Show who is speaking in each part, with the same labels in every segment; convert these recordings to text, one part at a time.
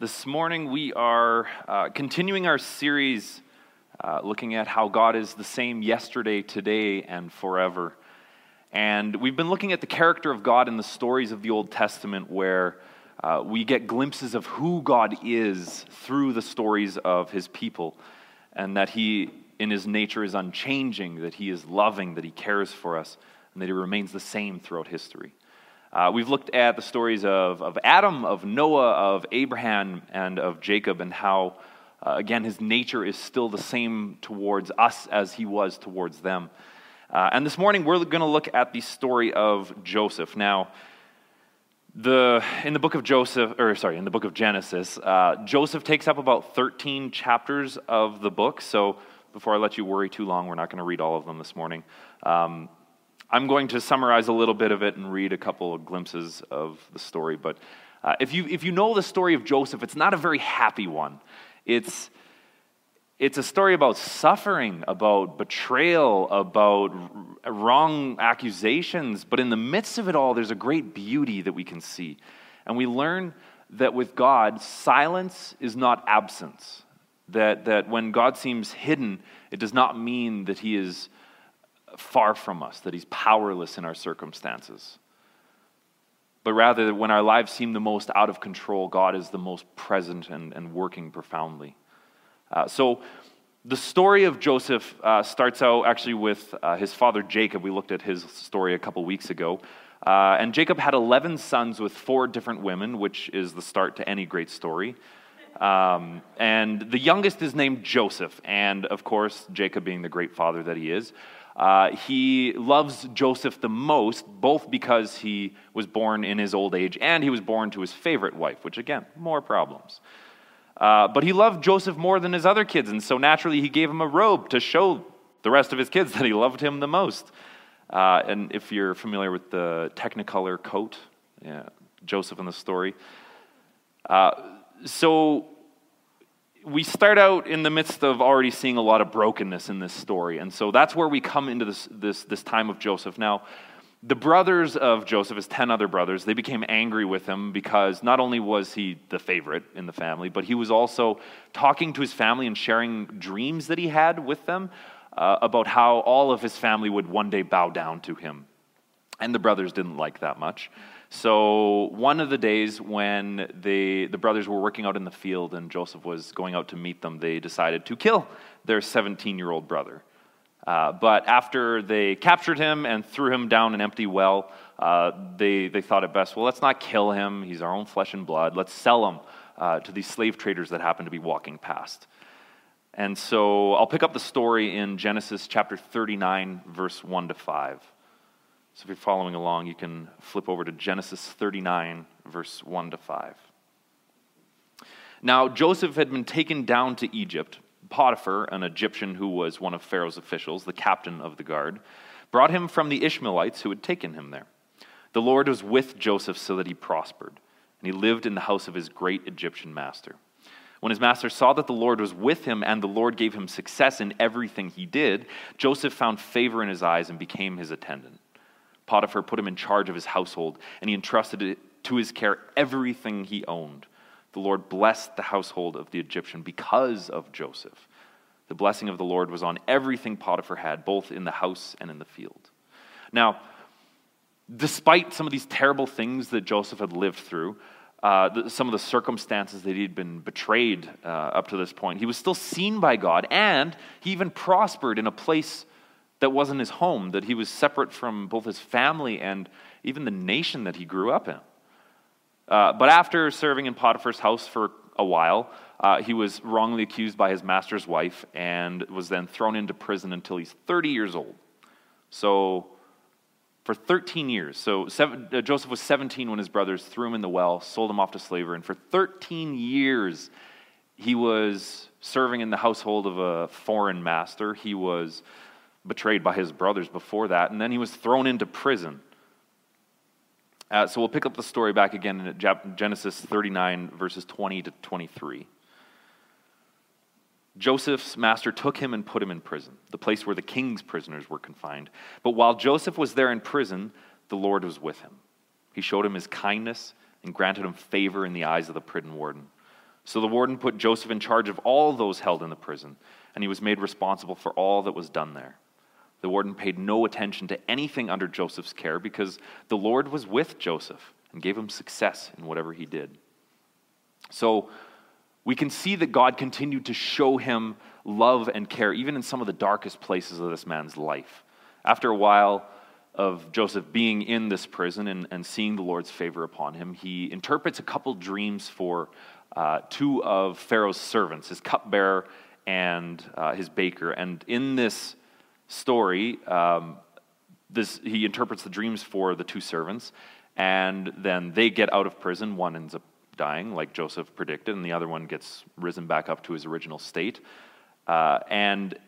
Speaker 1: This morning we are uh, continuing our series uh, looking at how God is the same yesterday, today, and forever. And we've been looking at the character of God in the stories of the Old Testament where uh, we get glimpses of who God is through the stories of his people, and that he, in his nature, is unchanging, that he is loving, that he cares for us, and that he remains the same throughout history. Uh, we've looked at the stories of, of Adam, of Noah, of Abraham, and of Jacob, and how, uh, again, his nature is still the same towards us as he was towards them. Uh, and this morning, we're going to look at the story of Joseph. Now, the, in the book of Joseph, or sorry, in the book of Genesis, uh, Joseph takes up about 13 chapters of the book. So before I let you worry too long, we're not going to read all of them this morning. Um, I'm going to summarize a little bit of it and read a couple of glimpses of the story. But uh, if, you, if you know the story of Joseph, it's not a very happy one. It's, it's a story about suffering, about betrayal, about wrong accusations. But in the midst of it all, there's a great beauty that we can see. And we learn that with God, silence is not absence. That, that when God seems hidden, it does not mean that he is far from us, that He's powerless in our circumstances. But rather, when our lives seem the most out of control, God is the most present and, and working profoundly. Uh, so, the story of Joseph uh, starts out actually with uh, his father Jacob. We looked at his story a couple weeks ago. Uh, and Jacob had 11 sons with four different women, which is the start to any great story. Um, and the youngest is named Joseph. And of course, Jacob, being the great father that he is, uh, he loves Joseph the most, both because he was born in his old age and he was born to his favorite wife, which again, more problems. Uh, but he loved Joseph more than his other kids, and so naturally he gave him a robe to show the rest of his kids that he loved him the most. Uh, and if you're familiar with the Technicolor coat, yeah, Joseph in the story. Uh, so we start out in the midst of already seeing a lot of brokenness in this story. And so that's where we come into this, this, this time of Joseph. Now, the brothers of Joseph, his 10 other brothers, they became angry with him because not only was he the favorite in the family, but he was also talking to his family and sharing dreams that he had with them uh, about how all of his family would one day bow down to him. And the brothers didn't like that much. So, one of the days when they, the brothers were working out in the field and Joseph was going out to meet them, they decided to kill their 17 year old brother. Uh, but after they captured him and threw him down an empty well, uh, they, they thought it best well, let's not kill him. He's our own flesh and blood. Let's sell him uh, to these slave traders that happen to be walking past. And so I'll pick up the story in Genesis chapter 39, verse 1 to 5. So if you're following along, you can flip over to Genesis 39, verse 1 to 5. Now, Joseph had been taken down to Egypt. Potiphar, an Egyptian who was one of Pharaoh's officials, the captain of the guard, brought him from the Ishmaelites who had taken him there. The Lord was with Joseph so that he prospered, and he lived in the house of his great Egyptian master. When his master saw that the Lord was with him and the Lord gave him success in everything he did, Joseph found favor in his eyes and became his attendant. Potiphar put him in charge of his household, and he entrusted to his care everything he owned. The Lord blessed the household of the Egyptian because of Joseph. The blessing of the Lord was on everything Potiphar had, both in the house and in the field. Now, despite some of these terrible things that Joseph had lived through, uh, the, some of the circumstances that he'd been betrayed uh, up to this point, he was still seen by God, and he even prospered in a place that wasn't his home, that he was separate from both his family and even the nation that he grew up in. Uh, but after serving in Potiphar's house for a while, uh, he was wrongly accused by his master's wife and was then thrown into prison until he's 30 years old. So, for 13 years, so seven, uh, Joseph was 17 when his brothers threw him in the well, sold him off to slavery, and for 13 years, he was serving in the household of a foreign master. He was betrayed by his brothers before that, and then he was thrown into prison. Uh, so we'll pick up the story back again in Genesis 39, verses 20 to 23. Joseph's master took him and put him in prison, the place where the king's prisoners were confined. But while Joseph was there in prison, the Lord was with him. He showed him his kindness and granted him favor in the eyes of the prison warden. So the warden put Joseph in charge of all those held in the prison, and he was made responsible for all that was done there. The warden paid no attention to anything under Joseph's care because the Lord was with Joseph and gave him success in whatever he did. So we can see that God continued to show him love and care, even in some of the darkest places of this man's life. After a while of Joseph being in this prison and, and seeing the Lord's favor upon him, he interprets a couple dreams for uh, two of Pharaoh's servants, his cupbearer and uh, his baker. And in this story, um, this, he interprets the dreams for the two servants, and then they get out of prison. One ends up dying, like Joseph predicted, and the other one gets risen back up to his original state. Uh, and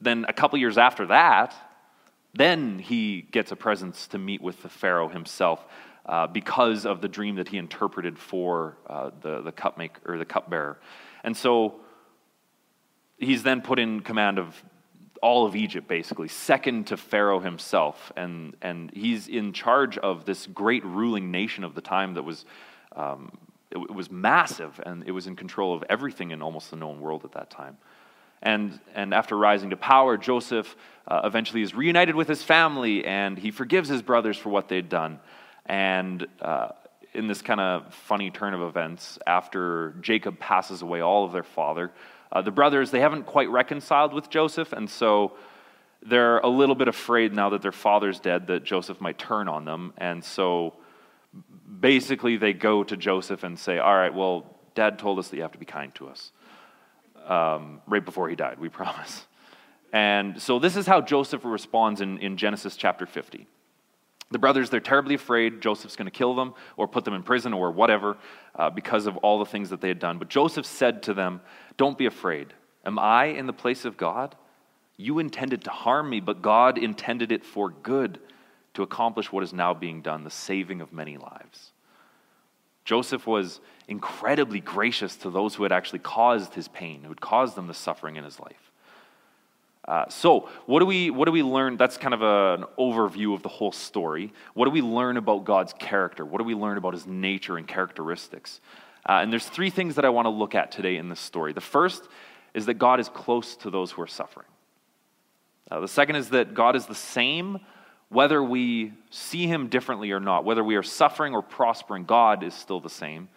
Speaker 1: then a couple years after that, then he gets a presence to meet with the Pharaoh himself uh, because of the dream that he interpreted for uh, the, the cup maker or the cupbearer. And so he's then put in command of all of Egypt, basically, second to Pharaoh himself. And, and he's in charge of this great ruling nation of the time that was, um, it, it was massive and it was in control of everything in almost the known world at that time. And, and after rising to power, Joseph uh, eventually is reunited with his family and he forgives his brothers for what they'd done. And uh, in this kind of funny turn of events, after Jacob passes away all of their father, uh, the brothers, they haven't quite reconciled with Joseph, and so they're a little bit afraid now that their father's dead that Joseph might turn on them. And so basically, they go to Joseph and say, All right, well, dad told us that you have to be kind to us um, right before he died, we promise. And so this is how Joseph responds in, in Genesis chapter 50. The brothers, they're terribly afraid Joseph's going to kill them or put them in prison or whatever uh, because of all the things that they had done. But Joseph said to them, Don't be afraid. Am I in the place of God? You intended to harm me, but God intended it for good to accomplish what is now being done, the saving of many lives. Joseph was incredibly gracious to those who had actually caused his pain, who had caused them the suffering in his life. Uh, so, what do, we, what do we learn? That's kind of a, an overview of the whole story. What do we learn about God's character? What do we learn about his nature and characteristics? Uh, and there's three things that I want to look at today in this story. The first is that God is close to those who are suffering. Uh, the second is that God is the same whether we see him differently or not. Whether we are suffering or prospering, God is still the same.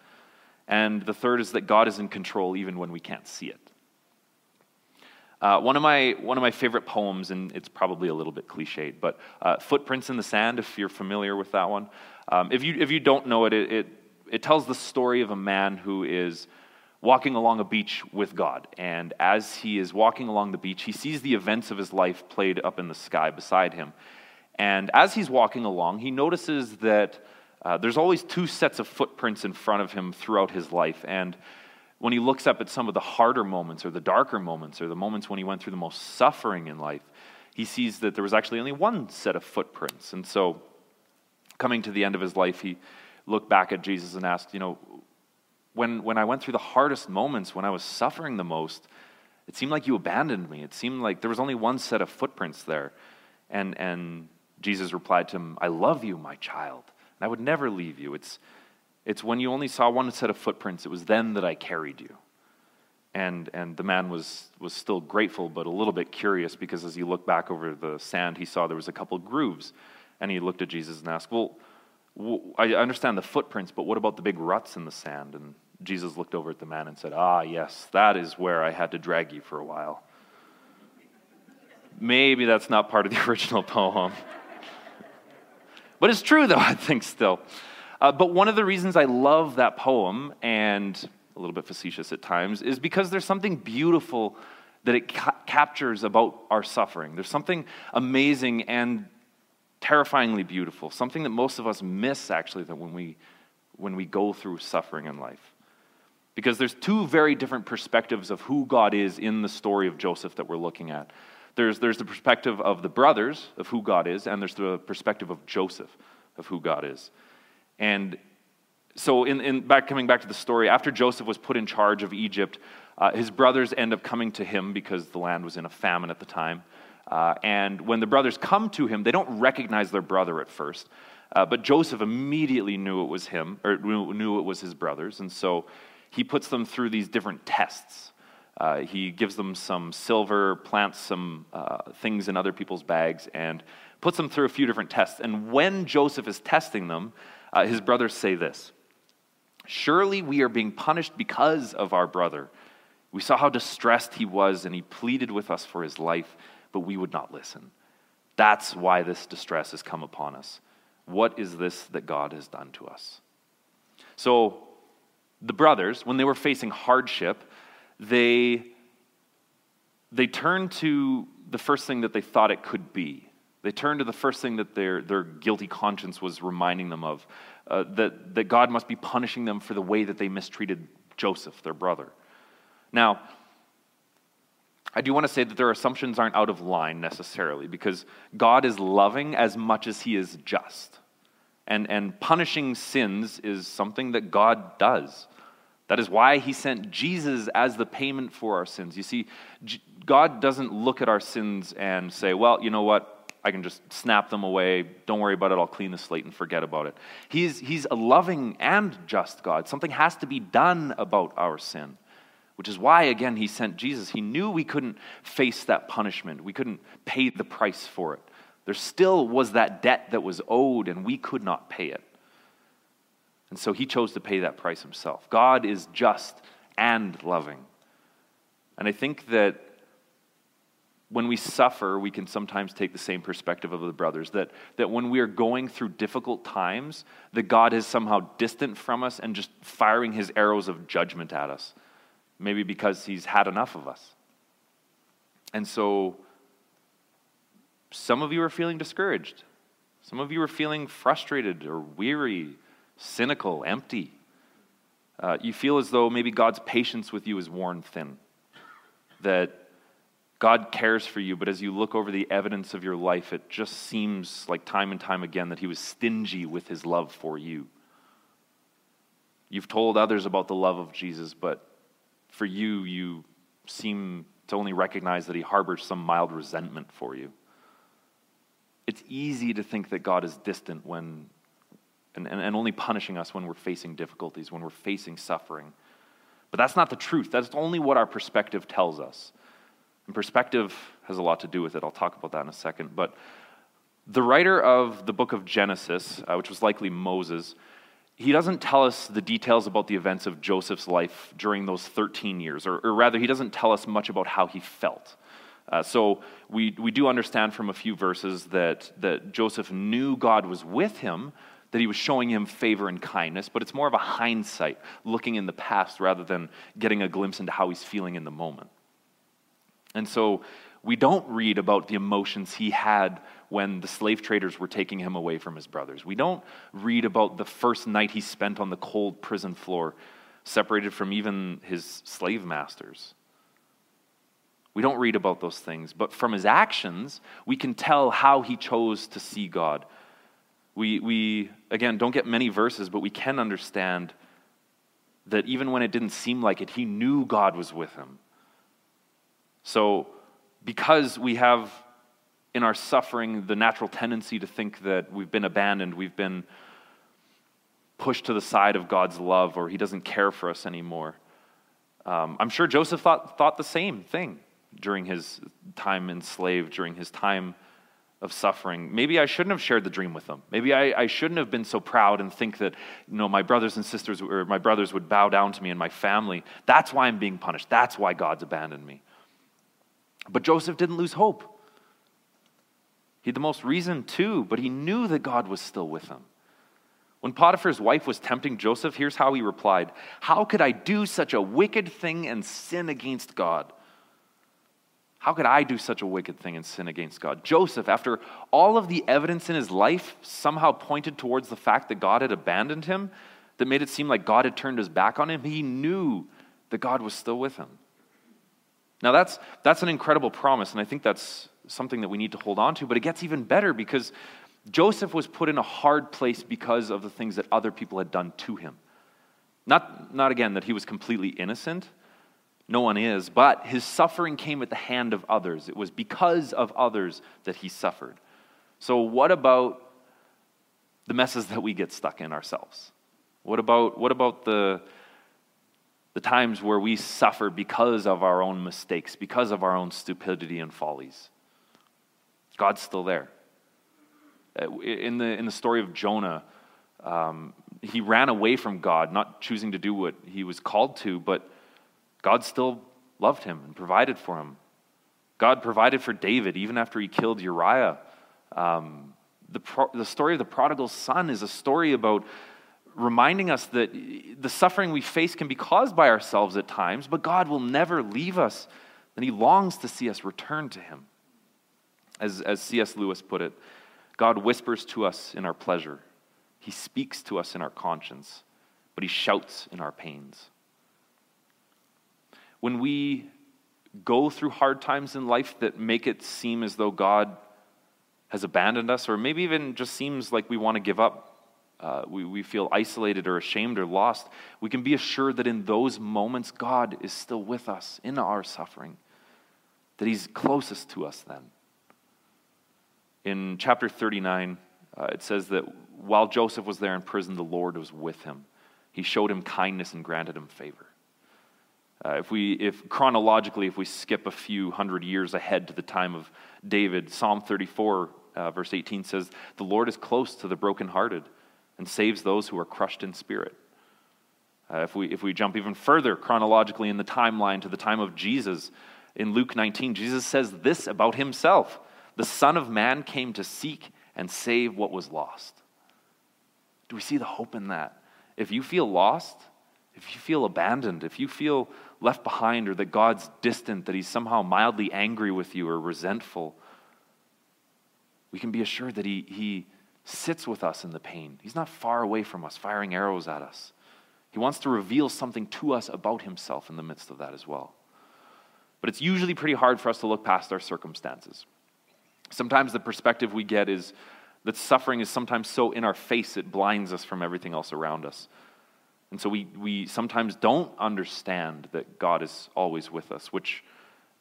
Speaker 1: And the third is that God is in control even when we can't see it. Uh, one, of my, one of my favorite poems, and it's probably a little bit cliched, but uh, Footprints in the Sand, if you're familiar with that one. Um, if, you, if you don't know it, it, it, it tells the story of a man who is walking along a beach with God. And as he is walking along the beach, he sees the events of his life played up in the sky beside him. And as he's walking along, he notices that uh, there's always two sets of footprints in front of him throughout his life. And when he looks up at some of the harder moments or the darker moments or the moments when he went through the most suffering in life, he sees that there was actually only one set of footprints. And so, coming to the end of his life, he looked back at Jesus and asked, You know, when, when I went through the hardest moments, when I was suffering the most, it seemed like you abandoned me. It seemed like there was only one set of footprints there. And, and Jesus replied to him, I love you, my child, and I would never leave you. It's, it's when you only saw one set of footprints, it was then that I carried you. And, and the man was, was still grateful, but a little bit curious because as he looked back over the sand, he saw there was a couple grooves. And he looked at Jesus and asked, Well, I understand the footprints, but what about the big ruts in the sand? And Jesus looked over at the man and said, Ah, yes, that is where I had to drag you for a while. Maybe that's not part of the original poem. but it's true, though, I think still. Uh, but one of the reasons I love that poem, and a little bit facetious at times, is because there's something beautiful that it ca- captures about our suffering. There's something amazing and terrifyingly beautiful, something that most of us miss actually that when we when we go through suffering in life. Because there's two very different perspectives of who God is in the story of Joseph that we're looking at. There's, there's the perspective of the brothers of who God is, and there's the perspective of Joseph of who God is. And so, in, in back, coming back to the story, after Joseph was put in charge of Egypt, uh, his brothers end up coming to him because the land was in a famine at the time. Uh, and when the brothers come to him, they don't recognize their brother at first. Uh, but Joseph immediately knew it was him, or knew it was his brothers. And so he puts them through these different tests. Uh, he gives them some silver, plants some uh, things in other people's bags, and puts them through a few different tests. And when Joseph is testing them, uh, his brothers say this Surely we are being punished because of our brother. We saw how distressed he was, and he pleaded with us for his life, but we would not listen. That's why this distress has come upon us. What is this that God has done to us? So, the brothers, when they were facing hardship, they, they turned to the first thing that they thought it could be. They turned to the first thing that their, their guilty conscience was reminding them of uh, that, that God must be punishing them for the way that they mistreated Joseph, their brother. Now, I do want to say that their assumptions aren't out of line necessarily because God is loving as much as he is just. And, and punishing sins is something that God does. That is why he sent Jesus as the payment for our sins. You see, God doesn't look at our sins and say, well, you know what? I can just snap them away. Don't worry about it. I'll clean the slate and forget about it. He's, he's a loving and just God. Something has to be done about our sin, which is why, again, he sent Jesus. He knew we couldn't face that punishment, we couldn't pay the price for it. There still was that debt that was owed, and we could not pay it. And so he chose to pay that price himself. God is just and loving. And I think that when we suffer, we can sometimes take the same perspective of the brothers that, that when we are going through difficult times, that God is somehow distant from us and just firing his arrows of judgment at us. Maybe because he's had enough of us. And so, some of you are feeling discouraged. Some of you are feeling frustrated or weary, cynical, empty. Uh, you feel as though maybe God's patience with you is worn thin. That God cares for you, but as you look over the evidence of your life, it just seems like time and time again that He was stingy with His love for you. You've told others about the love of Jesus, but for you, you seem to only recognize that He harbors some mild resentment for you. It's easy to think that God is distant when, and, and, and only punishing us when we're facing difficulties, when we're facing suffering. But that's not the truth. That's only what our perspective tells us. And perspective has a lot to do with it. I'll talk about that in a second. But the writer of the book of Genesis, uh, which was likely Moses, he doesn't tell us the details about the events of Joseph's life during those 13 years, or, or rather, he doesn't tell us much about how he felt. Uh, so we, we do understand from a few verses that, that Joseph knew God was with him, that he was showing him favor and kindness, but it's more of a hindsight, looking in the past rather than getting a glimpse into how he's feeling in the moment. And so we don't read about the emotions he had when the slave traders were taking him away from his brothers. We don't read about the first night he spent on the cold prison floor, separated from even his slave masters. We don't read about those things, but from his actions, we can tell how he chose to see God. We, we again, don't get many verses, but we can understand that even when it didn't seem like it, he knew God was with him. So, because we have in our suffering the natural tendency to think that we've been abandoned, we've been pushed to the side of God's love, or He doesn't care for us anymore. Um, I'm sure Joseph thought, thought the same thing during his time enslaved, during his time of suffering. Maybe I shouldn't have shared the dream with them. Maybe I, I, shouldn't have been so proud and think that you know my brothers and sisters or my brothers would bow down to me and my family. That's why I'm being punished. That's why God's abandoned me. But Joseph didn't lose hope. He had the most reason to, but he knew that God was still with him. When Potiphar's wife was tempting Joseph, here's how he replied How could I do such a wicked thing and sin against God? How could I do such a wicked thing and sin against God? Joseph, after all of the evidence in his life somehow pointed towards the fact that God had abandoned him, that made it seem like God had turned his back on him, he knew that God was still with him. Now, that's, that's an incredible promise, and I think that's something that we need to hold on to, but it gets even better because Joseph was put in a hard place because of the things that other people had done to him. Not, not again that he was completely innocent, no one is, but his suffering came at the hand of others. It was because of others that he suffered. So, what about the messes that we get stuck in ourselves? What about, what about the, times where we suffer because of our own mistakes, because of our own stupidity and follies. God's still there. Uh, in the, in the story of Jonah, um, he ran away from God, not choosing to do what he was called to, but God still loved him and provided for him. God provided for David even after he killed Uriah. Um, the, pro- the story of the prodigal son is a story about reminding us that the suffering we face can be caused by ourselves at times, but God will never leave us, and He longs to see us return to Him. As, as C.S. Lewis put it, God whispers to us in our pleasure, He speaks to us in our conscience, but He shouts in our pains. When we go through hard times in life that make it seem as though God has abandoned us, or maybe even just seems like we want to give up, uh, we, we feel isolated or ashamed or lost, we can be assured that in those moments, God is still with us in our suffering, that He's closest to us then. In chapter 39, uh, it says that while Joseph was there in prison, the Lord was with him. He showed him kindness and granted him favor. Uh, if we, if chronologically, if we skip a few hundred years ahead to the time of David, Psalm 34, uh, verse 18 says, The Lord is close to the brokenhearted and saves those who are crushed in spirit. Uh, if, we, if we jump even further chronologically in the timeline to the time of Jesus, in Luke 19, Jesus says this about himself The Son of Man came to seek and save what was lost. Do we see the hope in that? If you feel lost, if you feel abandoned, if you feel left behind, or that God's distant, that He's somehow mildly angry with you or resentful, we can be assured that He, he sits with us in the pain. He's not far away from us, firing arrows at us. He wants to reveal something to us about himself in the midst of that as well. But it's usually pretty hard for us to look past our circumstances. Sometimes the perspective we get is that suffering is sometimes so in our face it blinds us from everything else around us. And so we, we sometimes don't understand that God is always with us, which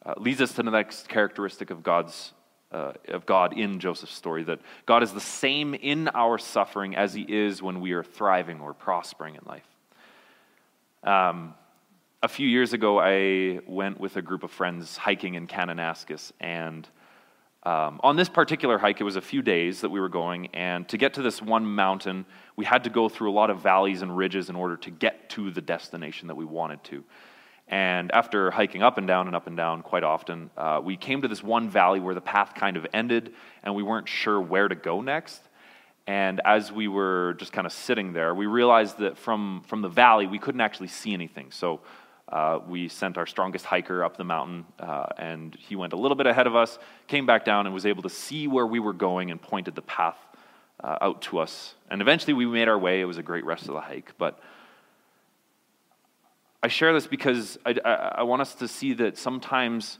Speaker 1: uh, leads us to the next characteristic of God's uh, of God in Joseph's story that God is the same in our suffering as he is when we are thriving or prospering in life. Um, a few years ago, I went with a group of friends hiking in Kananaskis, and um, on this particular hike, it was a few days that we were going, and to get to this one mountain, we had to go through a lot of valleys and ridges in order to get to the destination that we wanted to. And after hiking up and down and up and down quite often, uh, we came to this one valley where the path kind of ended and we weren't sure where to go next. And as we were just kind of sitting there, we realized that from, from the valley, we couldn't actually see anything. So uh, we sent our strongest hiker up the mountain, uh, and he went a little bit ahead of us, came back down, and was able to see where we were going and pointed the path uh, out to us. And eventually we made our way. It was a great rest of the hike. But I share this because I, I, I, want us to see that sometimes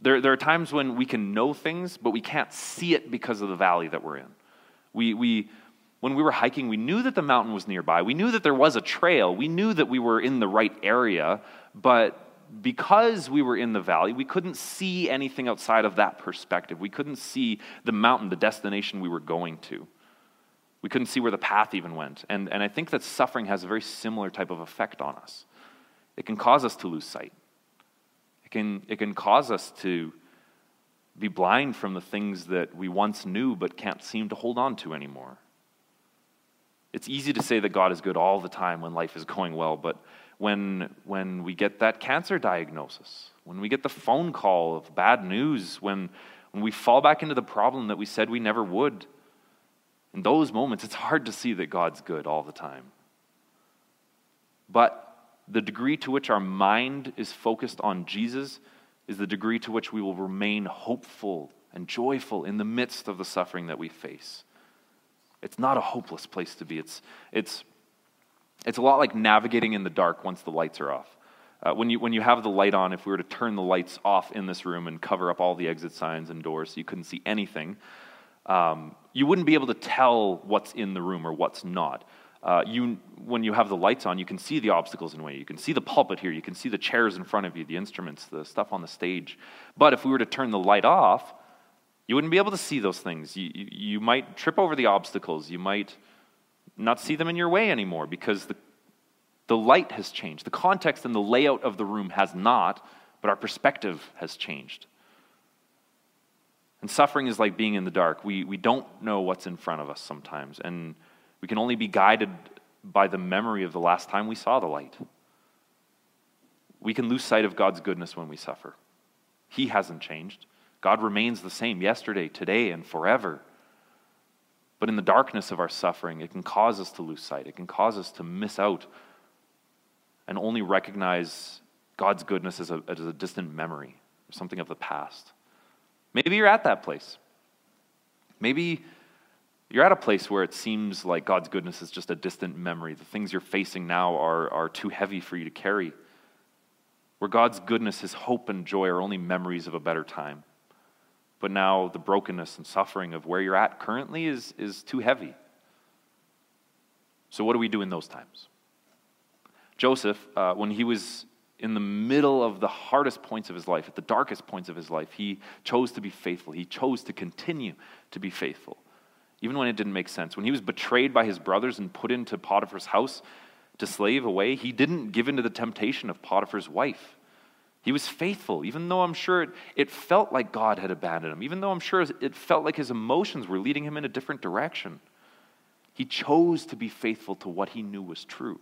Speaker 1: there, there are times when we can know things, but we can't see it because of the valley that we're in. We, we, when we were hiking, we knew that the mountain was nearby. We knew that there was a trail. We knew that we were in the right area, but because we were in the valley, we couldn't see anything outside of that perspective. We couldn't see the mountain, the destination we were going to. We couldn't see where the path even went. And, and I think that suffering has a very similar type of effect on us. It can cause us to lose sight, it can, it can cause us to be blind from the things that we once knew but can't seem to hold on to anymore. It's easy to say that God is good all the time when life is going well, but when, when we get that cancer diagnosis, when we get the phone call of bad news, when, when we fall back into the problem that we said we never would, in those moments, it's hard to see that God's good all the time. But the degree to which our mind is focused on Jesus is the degree to which we will remain hopeful and joyful in the midst of the suffering that we face. It's not a hopeless place to be. It's, it's, it's a lot like navigating in the dark once the lights are off. Uh, when, you, when you have the light on, if we were to turn the lights off in this room and cover up all the exit signs and doors so you couldn't see anything, um, you wouldn't be able to tell what's in the room or what's not. Uh, you, when you have the lights on, you can see the obstacles in the way. You can see the pulpit here. You can see the chairs in front of you, the instruments, the stuff on the stage. But if we were to turn the light off, you wouldn't be able to see those things. You, you, you might trip over the obstacles. You might not see them in your way anymore because the, The light has changed. The context and the layout of the room has not, but our perspective has changed. And suffering is like being in the dark. We, we don't know what's in front of us sometimes, and we can only be guided by the memory of the last time we saw the light. We can lose sight of God's goodness when we suffer. He hasn't changed. God remains the same yesterday, today, and forever. But in the darkness of our suffering, it can cause us to lose sight. It can cause us to miss out and only recognize God's goodness as a, as a distant memory or something of the past. Maybe you're at that place. Maybe you're at a place where it seems like God's goodness is just a distant memory. The things you're facing now are, are too heavy for you to carry. Where God's goodness, His hope, and joy are only memories of a better time. But now the brokenness and suffering of where you're at currently is, is too heavy. So, what do we do in those times? Joseph, uh, when he was in the middle of the hardest points of his life, at the darkest points of his life, he chose to be faithful. He chose to continue to be faithful, even when it didn't make sense. When he was betrayed by his brothers and put into Potiphar's house to slave away, he didn't give in to the temptation of Potiphar's wife. He was faithful, even though I'm sure it, it felt like God had abandoned him, even though I'm sure it felt like his emotions were leading him in a different direction. He chose to be faithful to what he knew was true.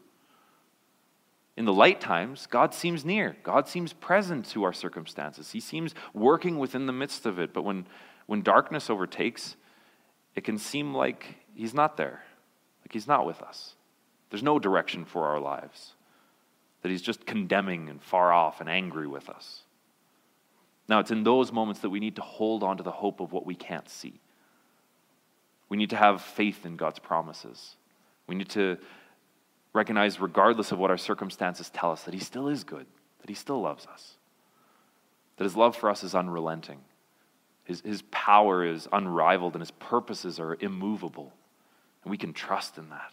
Speaker 1: In the light times, God seems near. God seems present to our circumstances. He seems working within the midst of it. But when, when darkness overtakes, it can seem like He's not there, like He's not with us. There's no direction for our lives, that He's just condemning and far off and angry with us. Now, it's in those moments that we need to hold on to the hope of what we can't see. We need to have faith in God's promises. We need to recognize, regardless of what our circumstances tell us, that He still is good, that He still loves us, that His love for us is unrelenting, His, his power is unrivaled, and His purposes are immovable. And we can trust in that.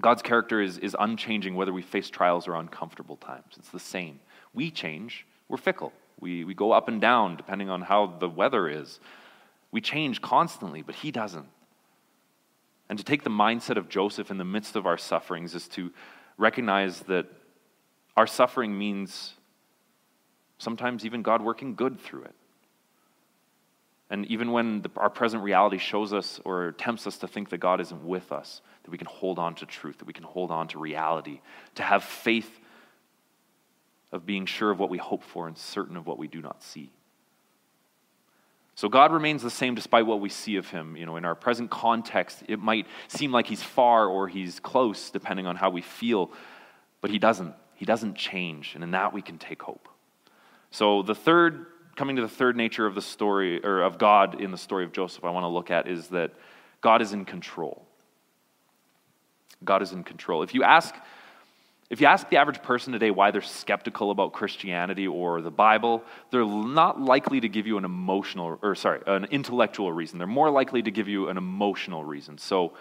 Speaker 1: God's character is, is unchanging whether we face trials or uncomfortable times. It's the same. We change, we're fickle. We, we go up and down depending on how the weather is. We change constantly, but He doesn't. And to take the mindset of Joseph in the midst of our sufferings is to recognize that our suffering means sometimes even God working good through it. And even when the, our present reality shows us or tempts us to think that God isn't with us, that we can hold on to truth, that we can hold on to reality, to have faith of being sure of what we hope for and certain of what we do not see. So God remains the same despite what we see of him. You know, in our present context, it might seem like he's far or he's close, depending on how we feel, but he doesn't. He doesn't change, and in that we can take hope. So the third, coming to the third nature of the story, or of God in the story of Joseph, I want to look at is that God is in control. God is in control. If you ask if you ask the average person today why they're skeptical about Christianity or the Bible, they're not likely to give you an emotional, or sorry, an intellectual reason. They're more likely to give you an emotional reason. So,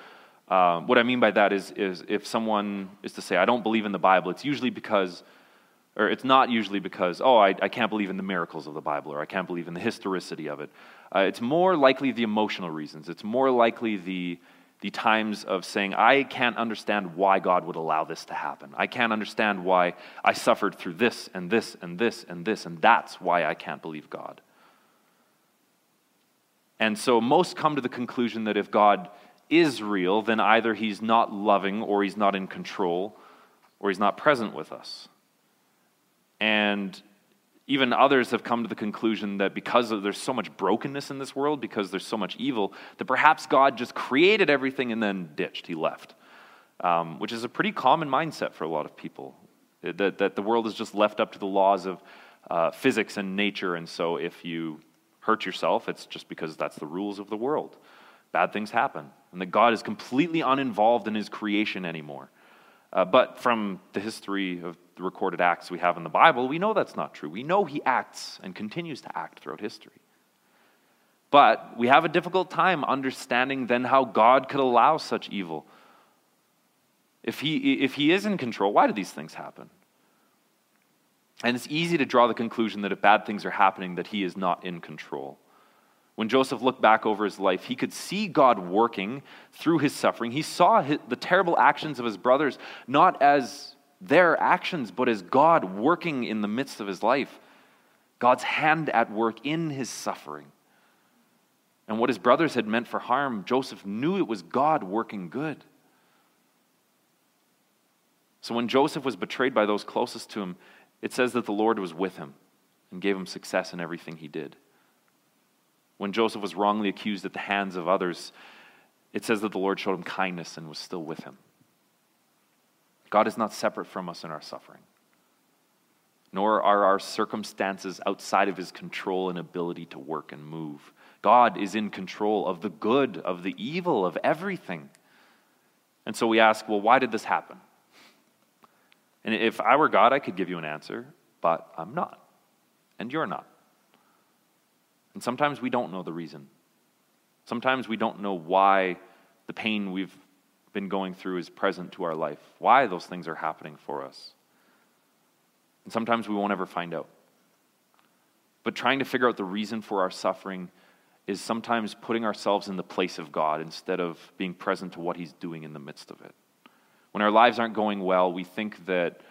Speaker 1: um, what I mean by that is, is if someone is to say, I don't believe in the Bible, it's usually because, or it's not usually because, oh, I, I can't believe in the miracles of the Bible, or I can't believe in the historicity of it. Uh, it's more likely the emotional reasons. It's more likely the the times of saying, I can't understand why God would allow this to happen. I can't understand why I suffered through this and this and this and this, and that's why I can't believe God. And so most come to the conclusion that if God is real, then either he's not loving or he's not in control or he's not present with us. And even others have come to the conclusion that because there's so much brokenness in this world, because there's so much evil, that perhaps God just created everything and then ditched, he left. Um, which is a pretty common mindset for a lot of people. That, that the world is just left up to the laws of uh, physics and nature, and so if you hurt yourself, it's just because that's the rules of the world. Bad things happen, and that God is completely uninvolved in his creation anymore. Uh, but from the history of the recorded acts we have in the Bible, we know that's not true. We know he acts and continues to act throughout history. But we have a difficult time understanding then how God could allow such evil. If he, if he is in control, why do these things happen? And it's easy to draw the conclusion that if bad things are happening, that he is not in control. When Joseph looked back over his life, he could see God working through his suffering. He saw the terrible actions of his brothers not as their actions, but as God working in the midst of his life. God's hand at work in his suffering. And what his brothers had meant for harm, Joseph knew it was God working good. So when Joseph was betrayed by those closest to him, it says that the Lord was with him and gave him success in everything he did. When Joseph was wrongly accused at the hands of others, it says that the Lord showed him kindness and was still with him. God is not separate from us in our suffering, nor are our circumstances outside of his control and ability to work and move. God is in control of the good, of the evil, of everything. And so we ask, well, why did this happen? And if I were God, I could give you an answer, but I'm not. And you're not. And sometimes we don't know the reason. Sometimes we don't know why the pain we've been going through is present to our life, why those things are happening for us. And sometimes we won't ever find out. But trying to figure out the reason for our suffering is sometimes putting ourselves in the place of God instead of being present to what He's doing in the midst of it. When our lives aren't going well, we think that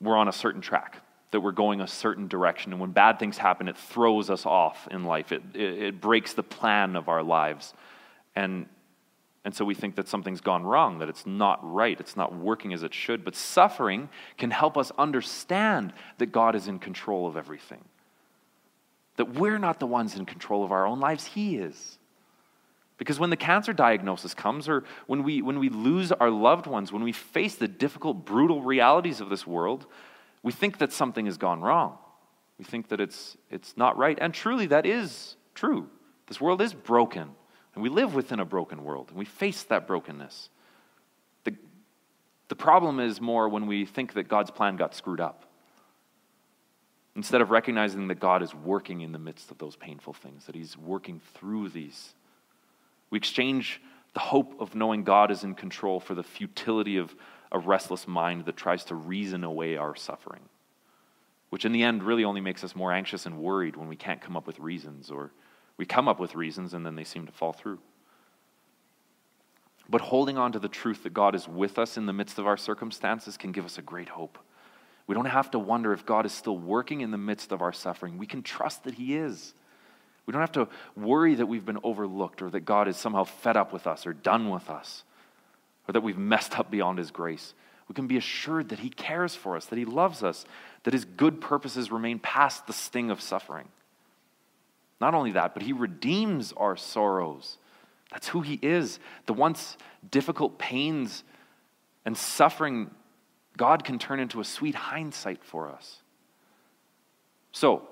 Speaker 1: we're on a certain track, that we're going a certain direction. And when bad things happen, it throws us off in life, it, it, it breaks the plan of our lives. And, and so we think that something's gone wrong, that it's not right, it's not working as it should. But suffering can help us understand that God is in control of everything, that we're not the ones in control of our own lives, He is. Because when the cancer diagnosis comes, or when we, when we lose our loved ones, when we face the difficult, brutal realities of this world, we think that something has gone wrong. We think that it's, it's not right. And truly, that is true. This world is broken, and we live within a broken world, and we face that brokenness. The, the problem is more when we think that God's plan got screwed up. Instead of recognizing that God is working in the midst of those painful things, that He's working through these we exchange the hope of knowing God is in control for the futility of a restless mind that tries to reason away our suffering, which in the end really only makes us more anxious and worried when we can't come up with reasons, or we come up with reasons and then they seem to fall through. But holding on to the truth that God is with us in the midst of our circumstances can give us a great hope. We don't have to wonder if God is still working in the midst of our suffering. We can trust that He is. We don't have to worry that we've been overlooked or that God is somehow fed up with us or done with us or that we've messed up beyond His grace. We can be assured that He cares for us, that He loves us, that His good purposes remain past the sting of suffering. Not only that, but He redeems our sorrows. That's who He is. The once difficult pains and suffering, God can turn into a sweet hindsight for us. So,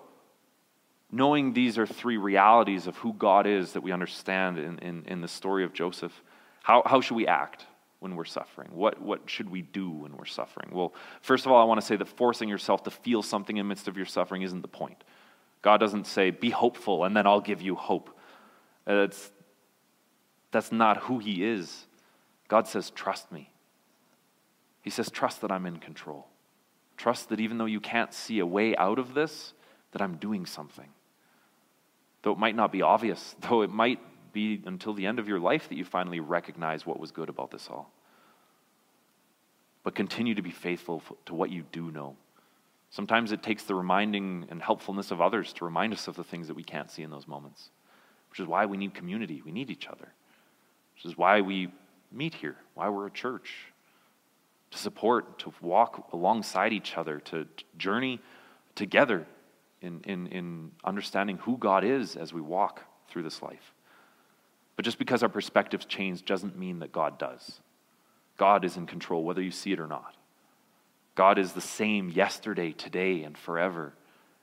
Speaker 1: knowing these are three realities of who God is that we understand in, in, in the story of Joseph, how, how should we act when we're suffering? What, what should we do when we're suffering? Well, first of all, I want to say that forcing yourself to feel something in the midst of your suffering isn't the point. God doesn't say, be hopeful and then I'll give you hope. Uh, it's, that's not who He is. God says, trust me. He says, trust that I'm in control. Trust that even though you can't see a way out of this, that I'm doing something. Though it might not be obvious, though it might be until the end of your life that you finally recognize what was good about this all. But continue to be faithful to what you do know. Sometimes it takes the reminding and helpfulness of others to remind us of the things that we can't see in those moments, which is why we need community. We need each other, which is why we meet here, why we're a church to support, to walk alongside each other, to journey together in, in, in understanding who God is as we walk through this life. But just because our perspectives change doesn't mean that God does. God is in control, whether you see it or not. God is the same yesterday, today, and forever.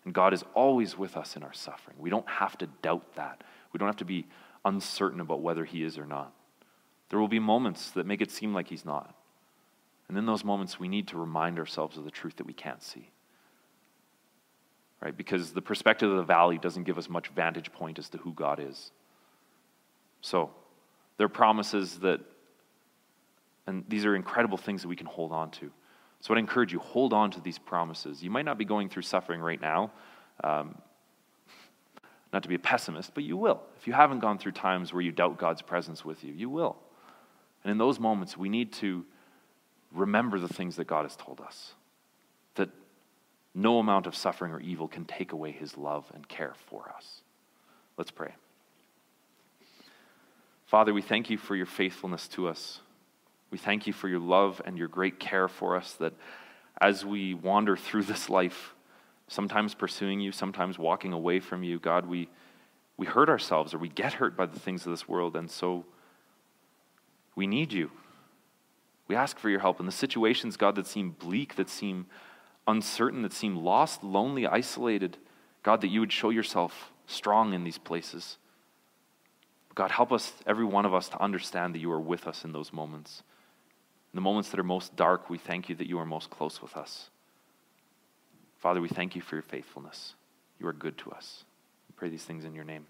Speaker 1: And God is always with us in our suffering. We don't have to doubt that. We don't have to be uncertain about whether He is or not. There will be moments that make it seem like He's not. And in those moments, we need to remind ourselves of the truth that we can't see right? Because the perspective of the valley doesn't give us much vantage point as to who God is. So, there are promises that, and these are incredible things that we can hold on to. So, I'd encourage you, hold on to these promises. You might not be going through suffering right now. Um, not to be a pessimist, but you will. If you haven't gone through times where you doubt God's presence with you, you will. And in those moments, we need to remember the things that God has told us that no amount of suffering or evil can take away his love and care for us. Let's pray. Father, we thank you for your faithfulness to us. We thank you for your love and your great care for us that as we wander through this life, sometimes pursuing you, sometimes walking away from you, God, we, we hurt ourselves or we get hurt by the things of this world. And so we need you. We ask for your help in the situations, God, that seem bleak, that seem uncertain, that seem lost, lonely, isolated. God, that you would show yourself strong in these places. God, help us, every one of us, to understand that you are with us in those moments. In the moments that are most dark, we thank you that you are most close with us. Father, we thank you for your faithfulness. You are good to us. We pray these things in your name.